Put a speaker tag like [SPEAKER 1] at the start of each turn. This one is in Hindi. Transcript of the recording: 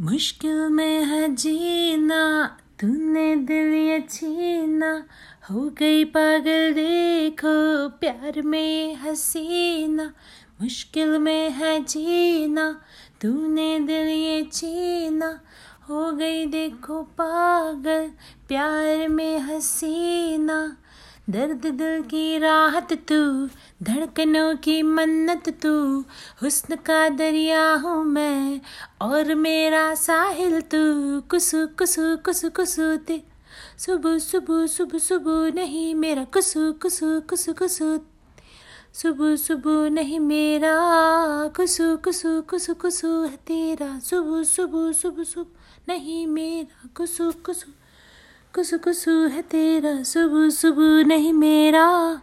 [SPEAKER 1] मुश्किल में है जीना, तूने दिल ये छीना, हो गई पागल देखो, प्यार में हसीना, मुश्किल में है जीना, तूने दिल ये छीना, हो गई देखो पागल, प्यार में हसीना। दर्द दिल की राहत तू, धड़कनों की मन्नत तू, हुस्न का दरिया हूँ मैं और मेरा साहिल तू। कुसु कुसु कुसु कुसु ते सुबह सुबह सुबह सुबह नहीं मेरा, कुसु कुसु कुसु कुसु सुबह सुबह नहीं मेरा। कुसु कुसु कुसु कुसु है तेरा सुबह सुबह सुबह सुबह नहीं मेरा। कुसु कुसु कुसु कुसु है तेरा सुबह सुबह नहीं मेरा।